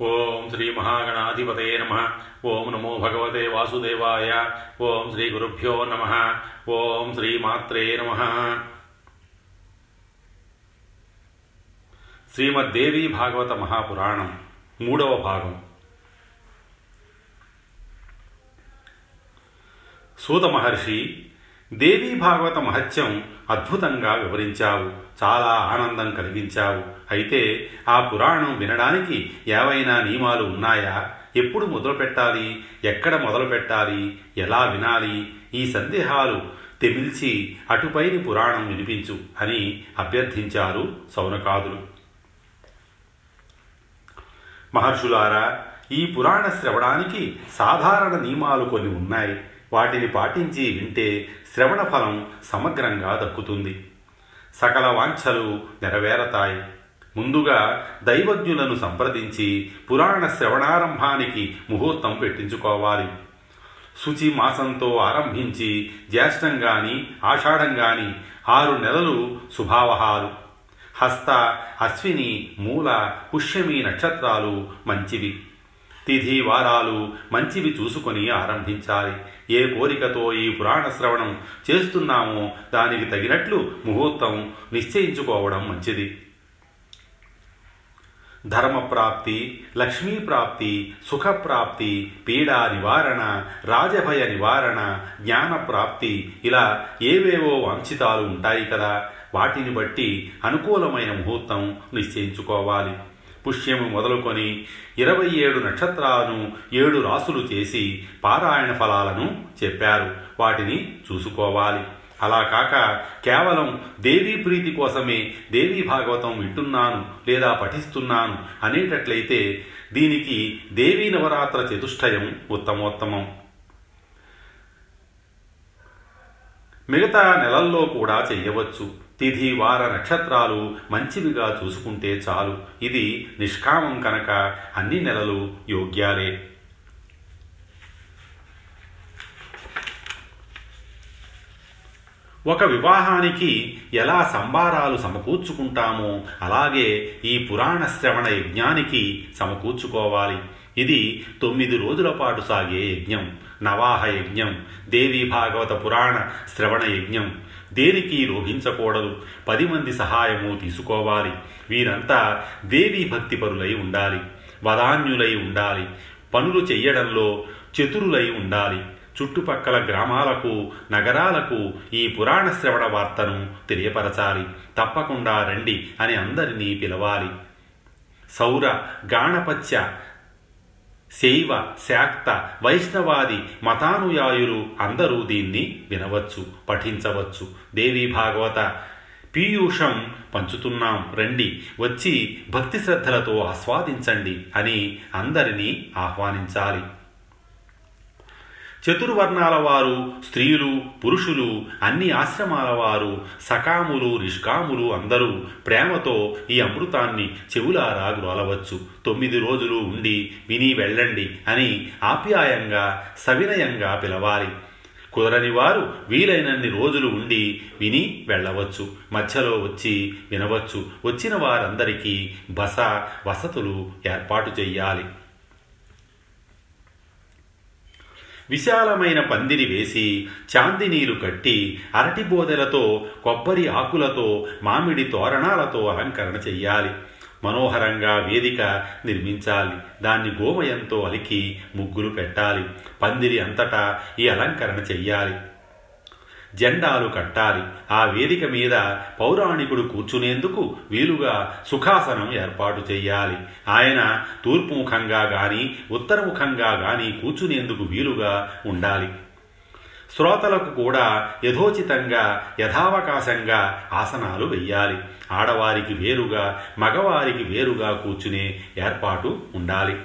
ఓం శ్రీ మహాగణాధిపతయ నమ. ఓం నమో భగవతే వాసుదేవాయ. ఓం శ్రీ గురుభ్యో నమ. ఓం శ్రీ మాత్రే నమ. శ్రీమద్దేవి భాగవత మహాపురాణం మూడవ భాగం. సూత మహర్షి దేవీ భాగవత మహత్యం అద్భుతంగా వివరించావు చాలా ఆనందం కలిగించావు. అయితే ఆ పురాణం వినడానికి ఏవైనా నియమాలు ఉన్నాయా? ఎప్పుడు మొదలు పెట్టాలి? ఎక్కడ మొదలు పెట్టాలి? ఎలా వినాలి? ఈ సందేహాలు తెమిల్చి అటుపైని పురాణం వినిపించు అని అభ్యర్థించారు సౌనకాదులు. మహర్షులారా ఈ పురాణ శ్రవణానికి సాధారణ నియమాలు కొన్ని ఉన్నాయి. వాటిని పాటించి వింటే శ్రవణ ఫలం సమగ్రంగా దక్కుతుంది. సకల వాంఛలు నెరవేరతాయి. ముందుగా దైవజ్ఞులను సంప్రదించి పురాణ శ్రవణారంభానికి ముహూర్తం పెట్టించుకోవాలి. శుచి మాసంతో ఆరంభించి జ్యేష్టం గాని ఆషాఢం గాని ఆరు నెలలు శుభావహాలు హస్త అశ్విని మూల పుష్యమి నక్షత్రాలు మంచివి. తిథి వారాలు మంచివి చూసుకొని ఆరంభించాలి. ఏ కోరికతో ఈ పురాణ శ్రవణం చేస్తున్నామో దానికి తగినట్లు ముహూర్తం నిశ్చయించుకోవడం మంచిది. ధర్మప్రాప్తి లక్ష్మీప్రాప్తి సుఖప్రాప్తి పీడా నివారణ రాజభయ నివారణ జ్ఞానప్రాప్తి ఇలా ఏవేవో వాంఛితాలు ఉంటాయి కదా. వాటిని బట్టి అనుకూలమైన ముహూర్తం నిశ్చయించుకోవాలి. పుష్యము మొదలుకొని ఇరవై ఏడు నక్షత్రాలను ఏడు రాసులు చేసి పారాయణ ఫలాలను చెప్పారు. వాటిని చూసుకోవాలి. అలా కాక కేవలం దేవీ ప్రీతి కోసమే దేవీ భాగవతం వింటున్నాను లేదా పఠిస్తున్నాను అనేటట్లయితే దీనికి దేవీ నవరాత్ర చతుష్టయం ఉత్తమోత్తమం. మిగతా నెలల్లో కూడా చెయ్యవచ్చు తిథి వార నక్షత్రాలు మంచివిగా చూసుకుంటే చాలు. ఇది నిష్కామం కనుక అన్ని నెలలు యోగ్యాలే. ఒక వివాహానికి ఎలా సంబారాలు సమకూర్చుకుంటామో అలాగే ఈ పురాణ శ్రవణ యజ్ఞానికి సమకూర్చుకోవాలి. ఇది తొమ్మిది రోజుల పాటు సాగే యజ్ఞం. నవాహ యజ్ఞం. దేవీ భాగవత పురాణ శ్రవణ యజ్ఞం. దేనికి లోభించకూడదు పది మంది సహాయము తీసుకోవాలి. వీరంతా దేవీ భక్తిపరులై ఉండాలి. వదాన్యులై ఉండాలి. పనులు చెయ్యడంలో చతురులై ఉండాలి. చుట్టుపక్కల గ్రామాలకు నగరాలకు ఈ పురాణ శ్రవణ వార్తను తెలియపరచాలి. తప్పకుండా రండి అని అందరినీ పిలవాలి. సౌర గాణపత్య శైవ శాక్త వైష్ణవాది మతానుయాయులు అందరూ దీన్ని వినవచ్చు పఠించవచ్చు. దేవీ భాగవత పీయూషం పంచుతున్నాం. రండి వచ్చి భక్తి శ్రద్ధలతో ఆస్వాదించండి అని అందరినీ ఆహ్వానించాలి. చతుర్వర్ణాల వారు స్త్రీలు పురుషులు అన్ని ఆశ్రమాల వారు సకాములు నిష్కాములు అందరూ ప్రేమతో ఈ అమృతాన్ని చెవులారా గ్రోలవచ్చు. తొమ్మిది రోజులు ఉండి విని వెళ్ళండి అని ఆప్యాయంగా సవినయంగా పిలవాలి. కుదరని వారు వీలైనన్ని రోజులు ఉండి విని వెళ్ళవచ్చు. మధ్యలో వచ్చి వినవచ్చు. వచ్చిన వారందరికీ బస వసతులు ఏర్పాటు చేయాలి విశాలమైన పందిరి వేసి చాందినీరు కట్టి అరటి బోదెలతో కొబ్బరి ఆకులతో మామిడి తోరణాలతో అలంకరణ చెయ్యాలి. మనోహరంగా వేదిక నిర్మించాలి. దాన్ని గోమయంతో అలికి ముగ్గులు పెట్టాలి. పందిరి అంతటా ఈ అలంకరణ చెయ్యాలి. జెండాలు కట్టాలి. ఆ వేదిక మీద పౌరాణికుడు కూర్చునేందుకు వీలుగా సుఖాసనం ఏర్పాటు చేయాలి. ఆయన తూర్పుముఖంగా గాని ఉత్తరముఖంగా గాని కూర్చునేందుకు వీలుగా ఉండాలి. శ్రోతలకు కూడా యథోచితంగా యథావకాశంగా ఆసనాలు వెయ్యాలి. ఆడవారికి వేరుగా మగవారికి వేరుగా కూర్చునే ఏర్పాటు ఉండాలి.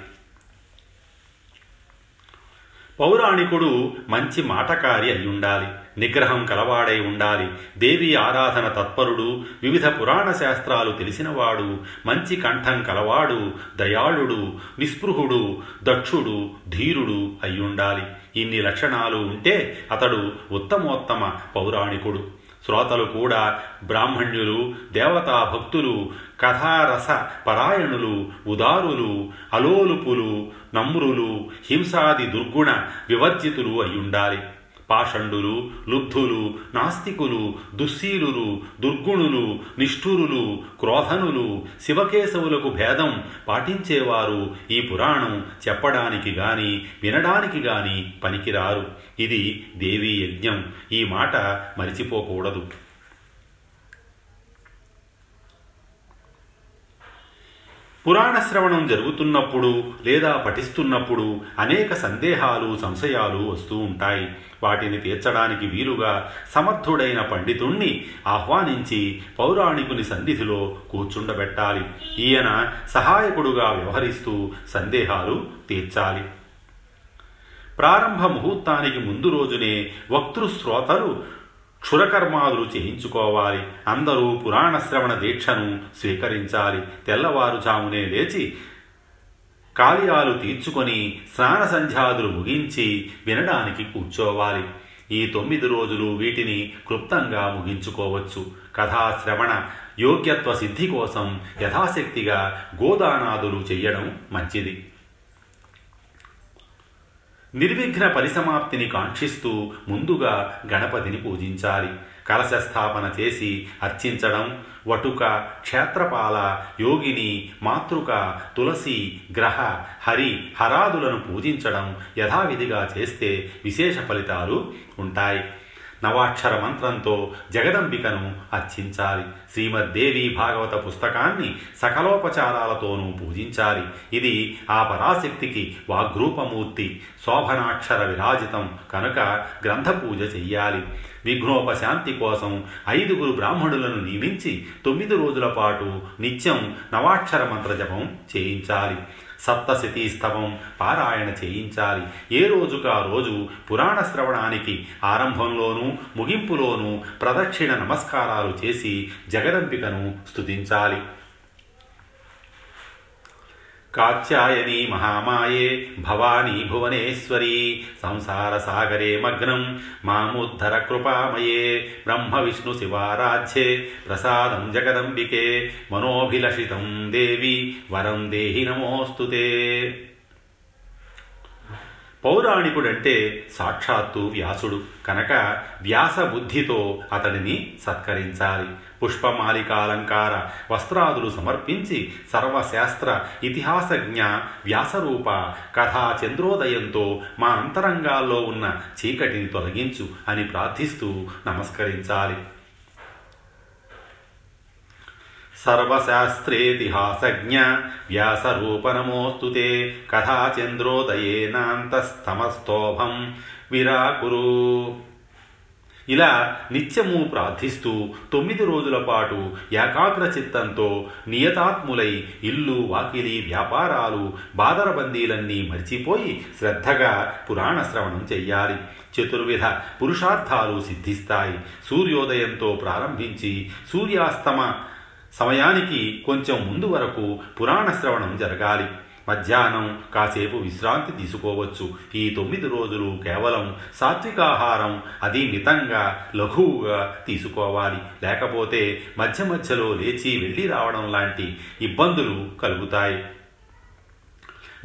పౌరాణికుడు మంచి మాటకారి అయి ఉండాలి నిగ్రహం కలవాడై ఉండాలి. దేవి ఆరాధన తత్పరుడు వివిధ పురాణ శాస్త్రాలు తెలిసినవాడు మంచి కంఠం కలవాడు దయాళుడు నిస్పృహుడు దక్షుడు ధీరుడు అయ్యుండాలి. ఇన్ని లక్షణాలు ఉంటే అతడు ఉత్తమోత్తమ పౌరాణికుడు. శ్రోతలు కూడా బ్రాహ్మణ్యులు దేవతా భక్తులు కథారస పరాయణులు ఉదారులు అలోలుపులు నమ్రులు హింసాది దుర్గుణ వివర్జితులు అయ్యుండాలి. పాషండులు లుబ్ధులు నాస్తికులు దుశ్శీలులు దుర్గుణులు నిష్ఠురులు క్రోధనులు శివకేశవులకు భేదం పాటించేవారు ఈ పురాణం చెప్పడానికి గాని వినడానికి గాని పనికిరారు. ఇది దేవీ యజ్ఞం. ఈ మాట మరిచిపోకూడదు. పురాణ శ్రవణం జరుగుతున్నప్పుడు లేదా పఠిస్తున్నప్పుడు అనేక సందేహాలు సంశయాలు వస్తూ ఉంటాయి. వాటిని తీర్చడానికి వీలుగా సమర్థుడైన పండితుణ్ణి ఆహ్వానించి పౌరాణికుని సన్నిధిలో కూర్చుండబెట్టాలి. ఈయన సహాయకుడుగా వ్యవహరిస్తూ సందేహాలు తీర్చాలి. ప్రారంభ ముహూర్తానికి ముందు రోజునే వక్తృశ్రోతలు క్షురకర్మాదులు చేయించుకోవాలి. అందరూ పురాణ శ్రవణ దీక్షను స్వీకరించాలి. తెల్లవారుజామునే లేచి కార్యాలు తీర్చుకొని స్నాన సంధ్యాదులు ముగించి వినడానికి కూర్చోవాలి. ఈ తొమ్మిది రోజులు వీటిని క్లుప్తంగా ముగించుకోవచ్చు. కథాశ్రవణ యోగ్యత్వ సిద్ధి కోసం యథాశక్తిగా గోదానాదులు చెయ్యడం మంచిది. నిర్విఘ్న పరిసమాప్తిని కాంక్షిస్తూ ముందుగా గణపతిని పూజించాలి. కలశ స్థాపన చేసి అర్చించడం వటుక క్షేత్రపాల యోగిని మాతృక తులసి గ్రహ హరి హరాదులను పూజించడం యథావిధిగా చేస్తే విశేష ఫలితాలు ఉంటాయి. నవాక్షర మంత్రంతో జగదంబికను అర్చించాలి. శ్రీమద్దేవి భాగవత పుస్తకాన్ని సకలోపచారాలతోనూ పూజించాలి. ఇది ఆ పరాశక్తికి వాగ్రూపమూర్తి. శోభనాక్షర విరాజితం కనుక గ్రంథ పూజ చెయ్యాలి. విఘ్నోపశాంతి కోసం ఐదుగురు బ్రాహ్మణులను నియమించి తొమ్మిది రోజుల పాటు నిత్యం నవాక్షర మంత్ర జపం చేయించాలి. సప్తశతీ స్తవం పారాయణ చేయించాలి. ఏ రోజుకు ఆ రోజు పురాణ శ్రవణానికి ఆరంభంలోనూ ముగింపులోనూ ప్రదక్షిణ నమస్కారాలు చేసి జగదంబికను స్తుతించాలి. కాత్యాయని మహామాయే భవానీ భువనేశ్వరీ సంసారసాగరే మగ్నం మాముద్ధర కృపామయే బ్రహ్మ విష్ణు శివారాధ్యే ప్రసాదం జగదంబికే మనోభిలషితం దేవి వరం దేహి నమోస్తుతే పౌరాణికుడంటే సాక్షాత్తు వ్యాసుడు. కనుక వ్యాస బుద్ధితో అతడిని సత్కరించాలి. పుష్పమాలికాలంకార వస్త్రాదులు సమర్పించి సర్వశాస్త్ర ఇతిహాసజ్ఞ వ్యాసరూప కథా చంద్రోదయంతో మా అంతరంగాల్లో ఉన్న చీకటిని తొలగించు అని ప్రార్థిస్తూ నమస్కరించాలి. సర్వశాస్త్రేతిహాసజ్ఞ వ్యాసరూపనమోస్తు కథాచంద్రోదయేనాంతస్తమస్తోభం విరాకురు ఇలా నిత్యము ప్రార్థిస్తూ తొమ్మిది రోజుల పాటు ఏకాగ్ర చిత్తంతో నియతాత్ములై ఇల్లు వాకిలి వ్యాపారాలు బాదరబందీలన్నీ మర్చిపోయి శ్రద్ధగా పురాణ శ్రవణం చెయ్యాలి. చతుర్విధ పురుషార్థాలు సిద్ధిస్తాయి. సూర్యోదయంతో ప్రారంభించి సూర్యాస్తమ సమయానికి కొంచెం ముందు వరకు పురాణ శ్రవణం జరగాలి. మధ్యాహ్నం కాసేపు విశ్రాంతి తీసుకోవచ్చు. ఈ తొమ్మిది రోజులు కేవలం సాత్వికాహారం అది మితంగా లఘువుగా తీసుకోవాలి. లేకపోతే మధ్య మధ్యలో లేచి వెళ్ళి రావడం లాంటి ఇబ్బందులు కలుగుతాయి.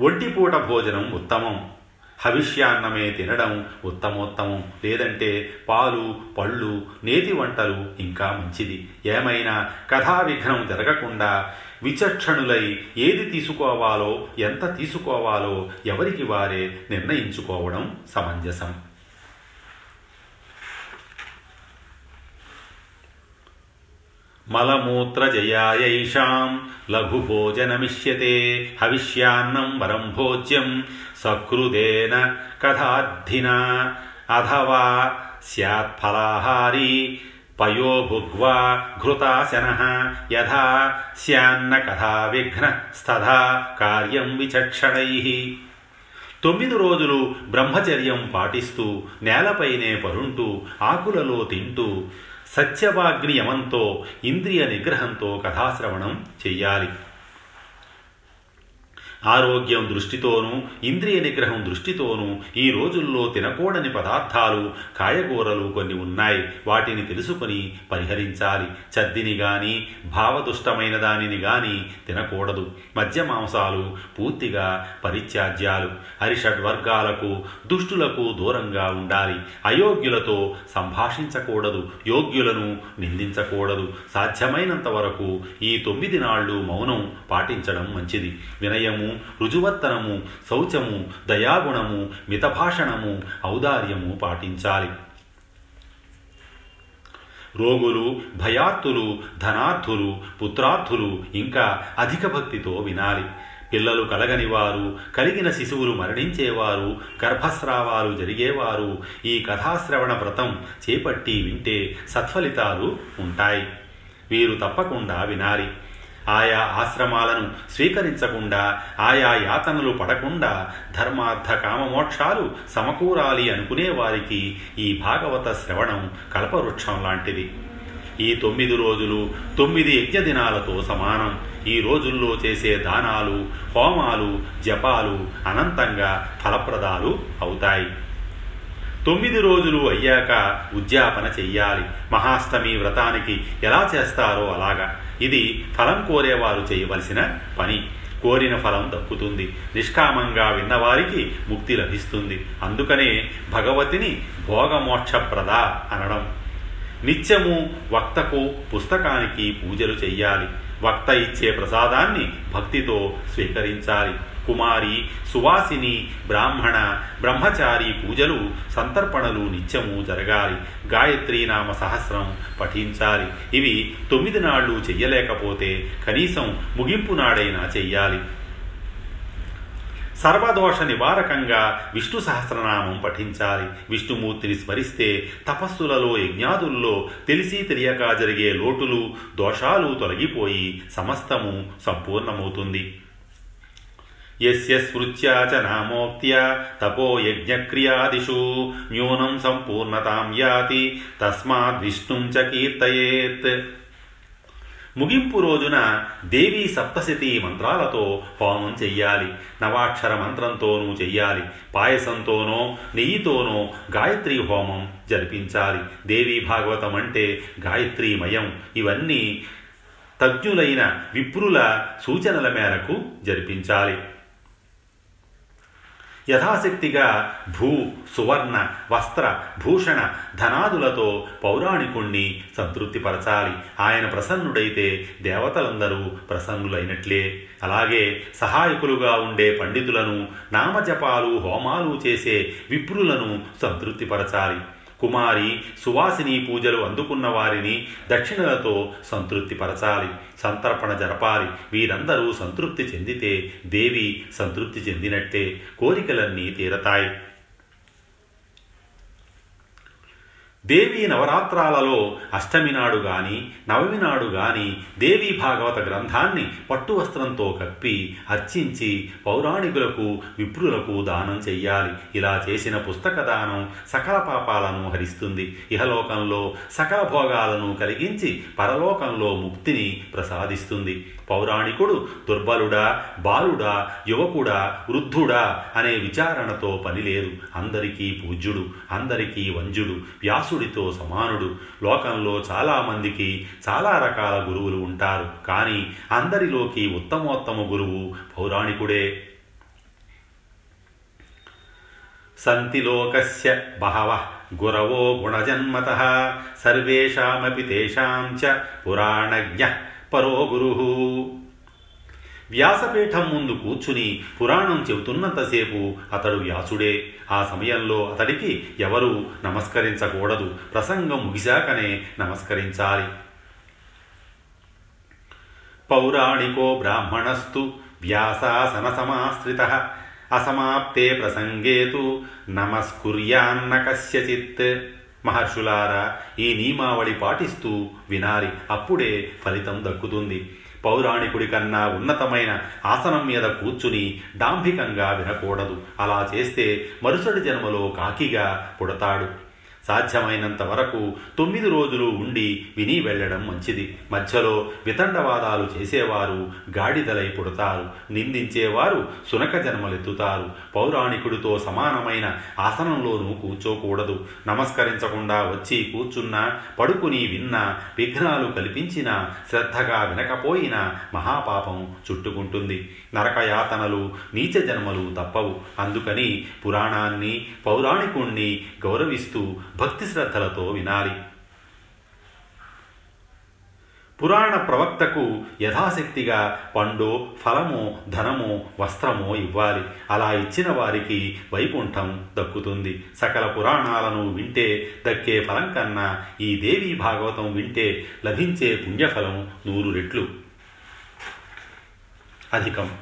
ఒంటిపూట భోజనం ఉత్తమం. హవిష్యాన్నమే తినడం ఉత్తమోత్తమం. లేదంటే పాలు పళ్ళు నేతి వంటలు ఇంకా మంచిది. ఏమైనా కథా విఘ్నం జరగకుండా విచక్షణులై ఏది తీసుకోవాలో ఎంత తీసుకోవాలో ఎవరికి వారే నిర్ణయించుకోవడం సమంజసం. मलमूत्रजयायैषां लघुभोजनमिष्यते, हविष्यान्नं वरं भोज्यं सकृदेन कथाद्धिना अथवा स्यात्फलाहारी पयो भुग्वा घृतासनः, यथा स्यान्न कथा विघ्नस्तथा कार्यं विचक्षणैः। తొమ్మిది రోజులు బ్రహ్మచర్యం పాటిస్తూ నేలపైనే పరుంటూ ఆకులలో తింటూ సత్యవాగ్ని యమంతో ఇంద్రియ నిగ్రహంతో కథాశ్రవణం చెయ్యాలి. ఆరోగ్యం దృష్టితోనూ ఇంద్రియ నిగ్రహం దృష్టితోనూ ఈ రోజుల్లో తినకూడని పదార్థాలు కాయగూరలు కొన్ని ఉన్నాయి. వాటిని తెలుసుకొని పరిహరించాలి. చద్దిని గాని భావదుష్టమైన దానిని గాని తినకూడదు. మద్య మాంసాలు పూర్తిగా పరిత్యాజ్యాలు. హరిషడ్వర్గాలకు దుష్టులకు దూరంగా ఉండాలి. అయోగ్యులతో సంభాషించకూడదు. యోగ్యులను నిందించకూడదు. సాధ్యమైనంత వరకు ఈ తొమ్మిది నాళ్ళు మౌనం పాటించడం మంచిది. వినయము రుజువర్తనము శౌచము దయాగుణము మితభాషణము ఔదార్యము పాటించాలి. రోగులు భయార్థులు ధనార్థులు పుత్రార్థులు ఇంకా అధిక భక్తితో వినాలి. పిల్లలు కలగని వారు కలిగిన శిశువులు మరణించేవారు గర్భస్రావాలు జరిగేవారు ఈ కథాశ్రవణ వ్రతం చేపట్టి వింటే సత్ఫలితాలు ఉంటాయి. వీరు తప్పకుండా వినాలి. ఆయా ఆశ్రమాలను స్వీకరించకుండా ఆయా యాతనలు పడకుండా ధర్మార్థ కామమోక్షాలు సమకూరాలి అనుకునే వారికి ఈ భాగవత శ్రవణం కల్పవృక్షం లాంటిది. ఈ తొమ్మిది రోజులు తొమ్మిది యజ్ఞ దినాలతో సమానం. ఈ రోజుల్లో చేసే దానాలు హోమాలు జపాలు అనంతంగా ఫలప్రదాలు అవుతాయి. తొమ్మిది రోజులు అయ్యాక ఉద్యాపన చెయ్యాలి. మహాష్టమి వ్రతానికి ఎలా చేస్తారో అలాగా. ఇది ఫలం కోరేవారు చేయవలసిన పని. కోరిన ఫలం దక్కుతుంది. నిష్కామంగా విన్నవారికి ముక్తి లభిస్తుంది. అందుకనే భగవతిని భోగమోక్షప్రద అనడం. నిత్యము వక్తకు పుస్తకానికి పూజలు చెయ్యాలి. వక్త ఇచ్చే ప్రసాదాన్ని భక్తితో స్వీకరించాలి. కుమారి సువాసిని బ్రాహ్మణ బ్రహ్మచారి పూజలు సంతర్పణలు నిత్యము జరగాలి. గాయత్రీ నామ సహస్రం పఠించాలి. ఇవి తొమ్మిది నాళ్ళు చెయ్యలేకపోతే కనీసం ముగింపు నాడైనా చెయ్యాలి. సర్వదోష నివారకంగా విష్ణు సహస్రనామం పఠించాలి. విష్ణుమూర్తిని స్మరిస్తే తపస్సులలో యజ్ఞాదుల్లో తెలిసి తెలియక జరిగే లోటులు దోషాలు తొలగిపోయి సమస్తము సంపూర్ణమవుతుంది. యస్య స్మృత్యా చ నామోక్త్య తపో యజ్ఞక్రియాదిషు న్యూనం సంపూర్ణతాం యాతి తస్మాత్ విష్ణుం చ కీర్తయేత్ ముగింపు రోజున దేవీ సప్తశతి మంత్రాలతో హోమం చెయ్యాలి నవాక్షర మంత్రంతోనూ చెయ్యాలి పాయసంతోనో నెయ్యితోనో గాయత్రి హోమం జరిపించాలి. దేవీ భాగవతం అంటే గాయత్రీమయం. ఇవన్నీ తజ్ఞులైన విప్రుల సూచనల మేరకు జరిపించాలి. యథాశక్తిగా భూ సువర్ణ వస్త్ర భూషణ ధనాదులతో పౌరాణికుణ్ణి సంతృప్తిపరచాలి. ఆయన ప్రసన్నుడైతే దేవతలందరూ ప్రసన్నులైనట్లే. అలాగే సహాయకులుగా ఉండే పండితులను నామజపాలు హోమాలు చేసే విప్రులను సంతృప్తిపరచాలి. కుమారి సువాసిని పూజలు అందుకున్న వారిని దక్షిణలతో సంతృప్తిపరచాలి సంతర్పణ జరపాలి. వీరందరూ సంతృప్తి చెందితే దేవి సంతృప్తి చెందినట్టే. కోరికలన్నీ తీరతాయి. దేవీ నవరాత్రాలలో అష్టమి నాడు గాని నవమి నాడు గాని దేవీ భాగవత గ్రంథాన్ని పట్టు వస్త్రంతో కప్పి అర్చించి పౌరాణికులకు విప్రులకు దానం చెయ్యాలి. ఇలా చేసిన పుస్తక దానం సకల పాపాలను హరిస్తుంది. ఇహలోకంలో సకల భోగాలను కలిగించి పరలోకంలో ముక్తిని ప్రసాదిస్తుంది. పౌరాణికుడు దుర్బలుడా బాలుడా యువకుడా వృద్ధుడా అనే విచారణతో పనిలేదు అందరికీ పూజ్యుడు అందరికీ వంజుడు వ్యాసుడితో సమానుడు. లోకంలో చాలామందికి చాలా రకాల గురువులు ఉంటారు. కానీ అందరిలోకి ఉత్తమోత్తమ గురువు పౌరాణికుడే. సంతిలోకస్య బహవ గురవో గుణజన్మత సర్వేషామపి తేషాం చ పురాణజ్ఞ పరో గురు. వ్యాసపీఠం ముందు కూర్చుని పురాణం చెబుతున్నంతసేపు అతడు వ్యాసుడే. ఆ సమయంలో అతడికి ఎవరూ నమస్కరించకూడదు. ప్రసంగం ముగిశాకనే నమస్కరించాలి. పౌరాణికో బ్రాహ్మణస్తు వ్యాసాసన సమాశ్రిత అసమాప్తే ప్రసంగేతు నమస్కుర్యాన్న కస్యచిత్. మహర్షులారా ఈ నియమావళి పాటిస్తూ వినాలి. అప్పుడే ఫలితం దక్కుతుంది. పౌరాణికుడి కన్నా ఉన్నతమైన ఆసనం మీద కూర్చుని డాంభికంగా వినకూడదు. అలా చేస్తే మరుసటి జన్మలో కాకిగా పుడతాడు. సాధ్యమైనంత వరకు తొమ్మిది రోజులు ఉండి విని వెళ్ళడం మంచిది. మధ్యలో వితండవాదాలు చేసేవారు గాడిదలై పుడతారు నిందించేవారు సునక జన్మలెత్తుతారు. పౌరాణికుడితో సమానమైన ఆసనంలోనూ కూర్చోకూడదు. నమస్కరించకుండా వచ్చి కూర్చున్నా పడుకుని విన్నా విఘ్నాలు కల్పించినా శ్రద్ధగా వినకపోయినా మహాపాపం చుట్టుకుంటుంది. నరకయాతనలు నీచ జన్మలు తప్పవు. అందుకని పురాణాన్ని పౌరాణికుణ్ణి గౌరవిస్తూ భక్తి శ్రద్ధలతో వినాలి. పురాణ ప్రవక్తకు యథాశక్తిగా పండో ఫలమో ధనమో వస్త్రమో ఇవ్వాలి. అలా ఇచ్చిన వారికి వైకుంఠం దక్కుతుంది. సకల పురాణాలను వింటే దక్కే ఫలం కన్నా ఈ దేవీ భాగవతం వింటే లభించే పుణ్యఫలం నూరు రెట్లు. అధికం.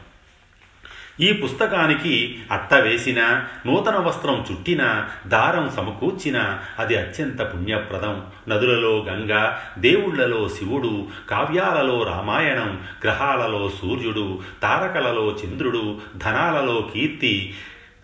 ఈ పుస్తకానికి అట్ట వేసిన నూతన వస్త్రం చుట్టిన దారం సమకూర్చిన అది అత్యంత పుణ్యప్రదం. నదులలో గంగ దేవుళ్ళలో శివుడు కావ్యాలలో రామాయణం గ్రహాలలో సూర్యుడు తారకలలో చంద్రుడు ధనాలలో కీర్తి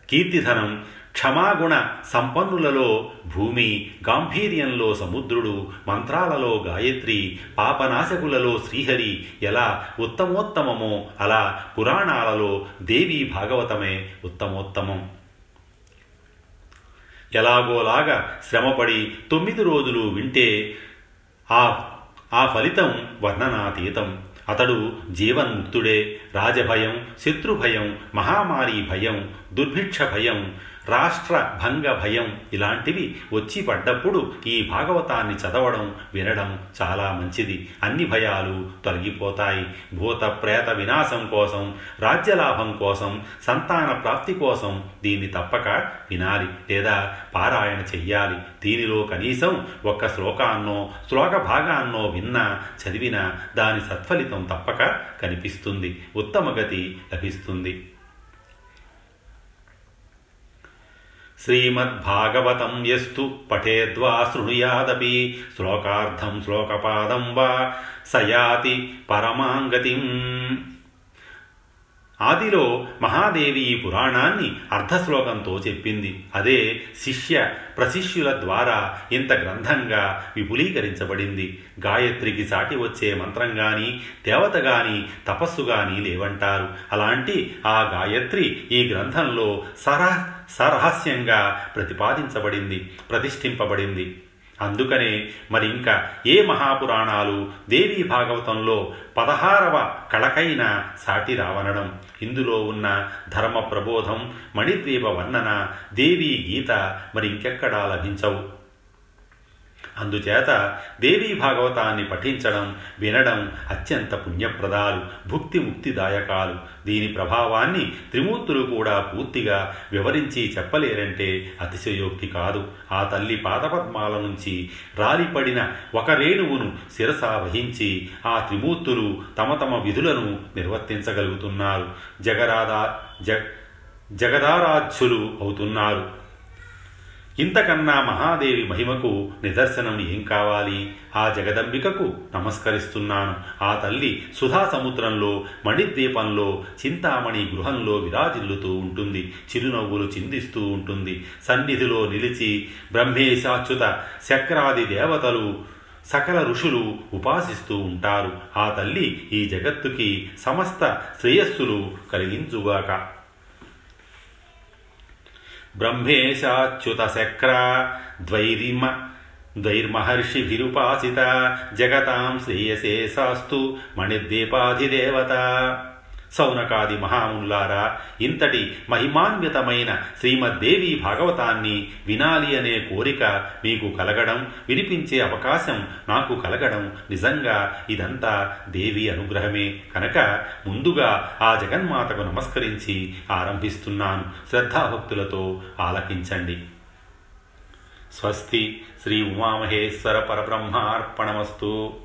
కీర్తిధనం క్షమాగుణ సంపన్నులలో భూమి గాంభీర్యంలో సముద్రుడు మంత్రాలలో గాయత్రి పాపనాశకులలో శ్రీహరి ఎలా ఉత్తమోత్తమమో అలా పురాణాలలో దేవీ భాగవతమే ఉత్తమోత్తమం. ఎలాగోలాగా శ్రమపడి తొమ్మిది రోజులు వింటే ఆ ఆ ఫలితం వర్ణనాతీతం. అతడు జీవన్ముక్తుడే రాజభయం శత్రుభయం మహామారి భయం దుర్భిక్ష భయం రాష్ట్ర భంగ భయం ఇలాంటివి వచ్చి పడ్డప్పుడు ఈ భాగవతాన్ని చదవడం వినడం చాలా మంచిది. అన్ని భయాలు తొలగిపోతాయి. భూత ప్రేత వినాశం కోసం రాజ్యలాభం కోసం సంతాన ప్రాప్తి కోసం దీన్ని తప్పక వినాలి లేదా పారాయణ చెయ్యాలి. దీనిలో కనీసం ఒక్క శ్లోకాన్నో శ్లోక భాగాన్నో విన్నా చదివినా దాని సత్ఫలితం తప్పక కనిపిస్తుంది. ఉత్తమగతి లభిస్తుంది. శ్రీమద్భాగవతం యస్తు పఠేద్వా శృణుయాదపి. శ్లోకార్థం శ్లోకపాదం వా సయాతి పరమాంగతిం. ఆదిలో మహాదేవి ఈ పురాణాన్ని అర్ధశ్లోకంతో చెప్పింది. అదే శిష్య ప్రశిష్యుల ద్వారా ఇంత గ్రంథంగా విపులీకరించబడింది. గాయత్రికి సాటి వచ్చే మంత్రం గాని దేవత గాని తపస్సు గాని లేవంటారు. అలాంటి ఆ గాయత్రి ఈ గ్రంథంలో సరహ సరహస్యంగా ప్రతిపాదించబడింది ప్రతిష్ఠింపబడింది. అందుకనే మరి ఇంకా ఏ మహాపురాణాలు దేవీ భాగవతంలో పదహారవ కళకైన సాటి రావనడం ఇందులో ఉన్న ధర్మ ప్రబోధం మణిద్వీప వర్ణన దేవీ గీత మరి ఇంకెక్కడా లభించవు. అందుచేత దేవీ భాగవతాన్ని పఠించడం వినడం అత్యంత పుణ్యప్రదాలు భుక్తి ముక్తిదాయకాలు. దీని ప్రభావాన్ని త్రిమూర్తులు కూడా పూర్తిగా వివరించి చెప్పలేరంటే అతిశయోక్తి కాదు. ఆ తల్లి పాదపద్మాల నుంచి రాలిపడిన ఒక రేణువును శిరస వహించి ఆ త్రిమూర్తులు తమ తమ విధులను నిర్వర్తించగలుగుతున్నారు. జగరాధా జ జగదారాధ్యులు అవుతున్నారు. ఇంతకన్నా మహాదేవి మహిమకు నిదర్శనం ఏం కావాలి? ఆ జగదంబికకు నమస్కరిస్తున్నాను. ఆ తల్లి సుధా సముద్రంలో మణిద్వీపంలో చింతామణి గృహంలో విరాజిల్లుతూ ఉంటుంది. చిరునవ్వులు చిందిస్తూ ఉంటుంది. సన్నిధిలో నిలిచి బ్రహ్మేశాచ్యుత శక్రాది దేవతలు సకల ఋషులు ఉపాసిస్తూ ఉంటారు. ఆ తల్లి ఈ జగత్తుకి సమస్త శ్రేయస్సులు కలిగించుగాక. బ్రహ్మేశాచ్యుతశక్రా ద్వైరిమ ద్వైర్మహర్షిభిరుపాసిత జగతాం శ్రేయసే సాస్తు. మణిద్వీపాధిదేవత. సౌనకాది మహాముల్లారా ఇంతటి మహిమాన్వితమైన శ్రీమద్దేవి భాగవతాన్ని వినాలి అనే కోరిక మీకు కలగడం వినిపించే అవకాశం నాకు కలగడం నిజంగా ఇదంతా దేవి అనుగ్రహమే. కనుక ముందుగా ఆ జగన్మాతకు నమస్కరించి ఆరంభిస్తున్నాను. శ్రద్ధాభక్తులతో ఆలకించండి. స్వస్తి శ్రీ ఉమామహేశ్వర పరబ్రహ్మార్పణమస్తు.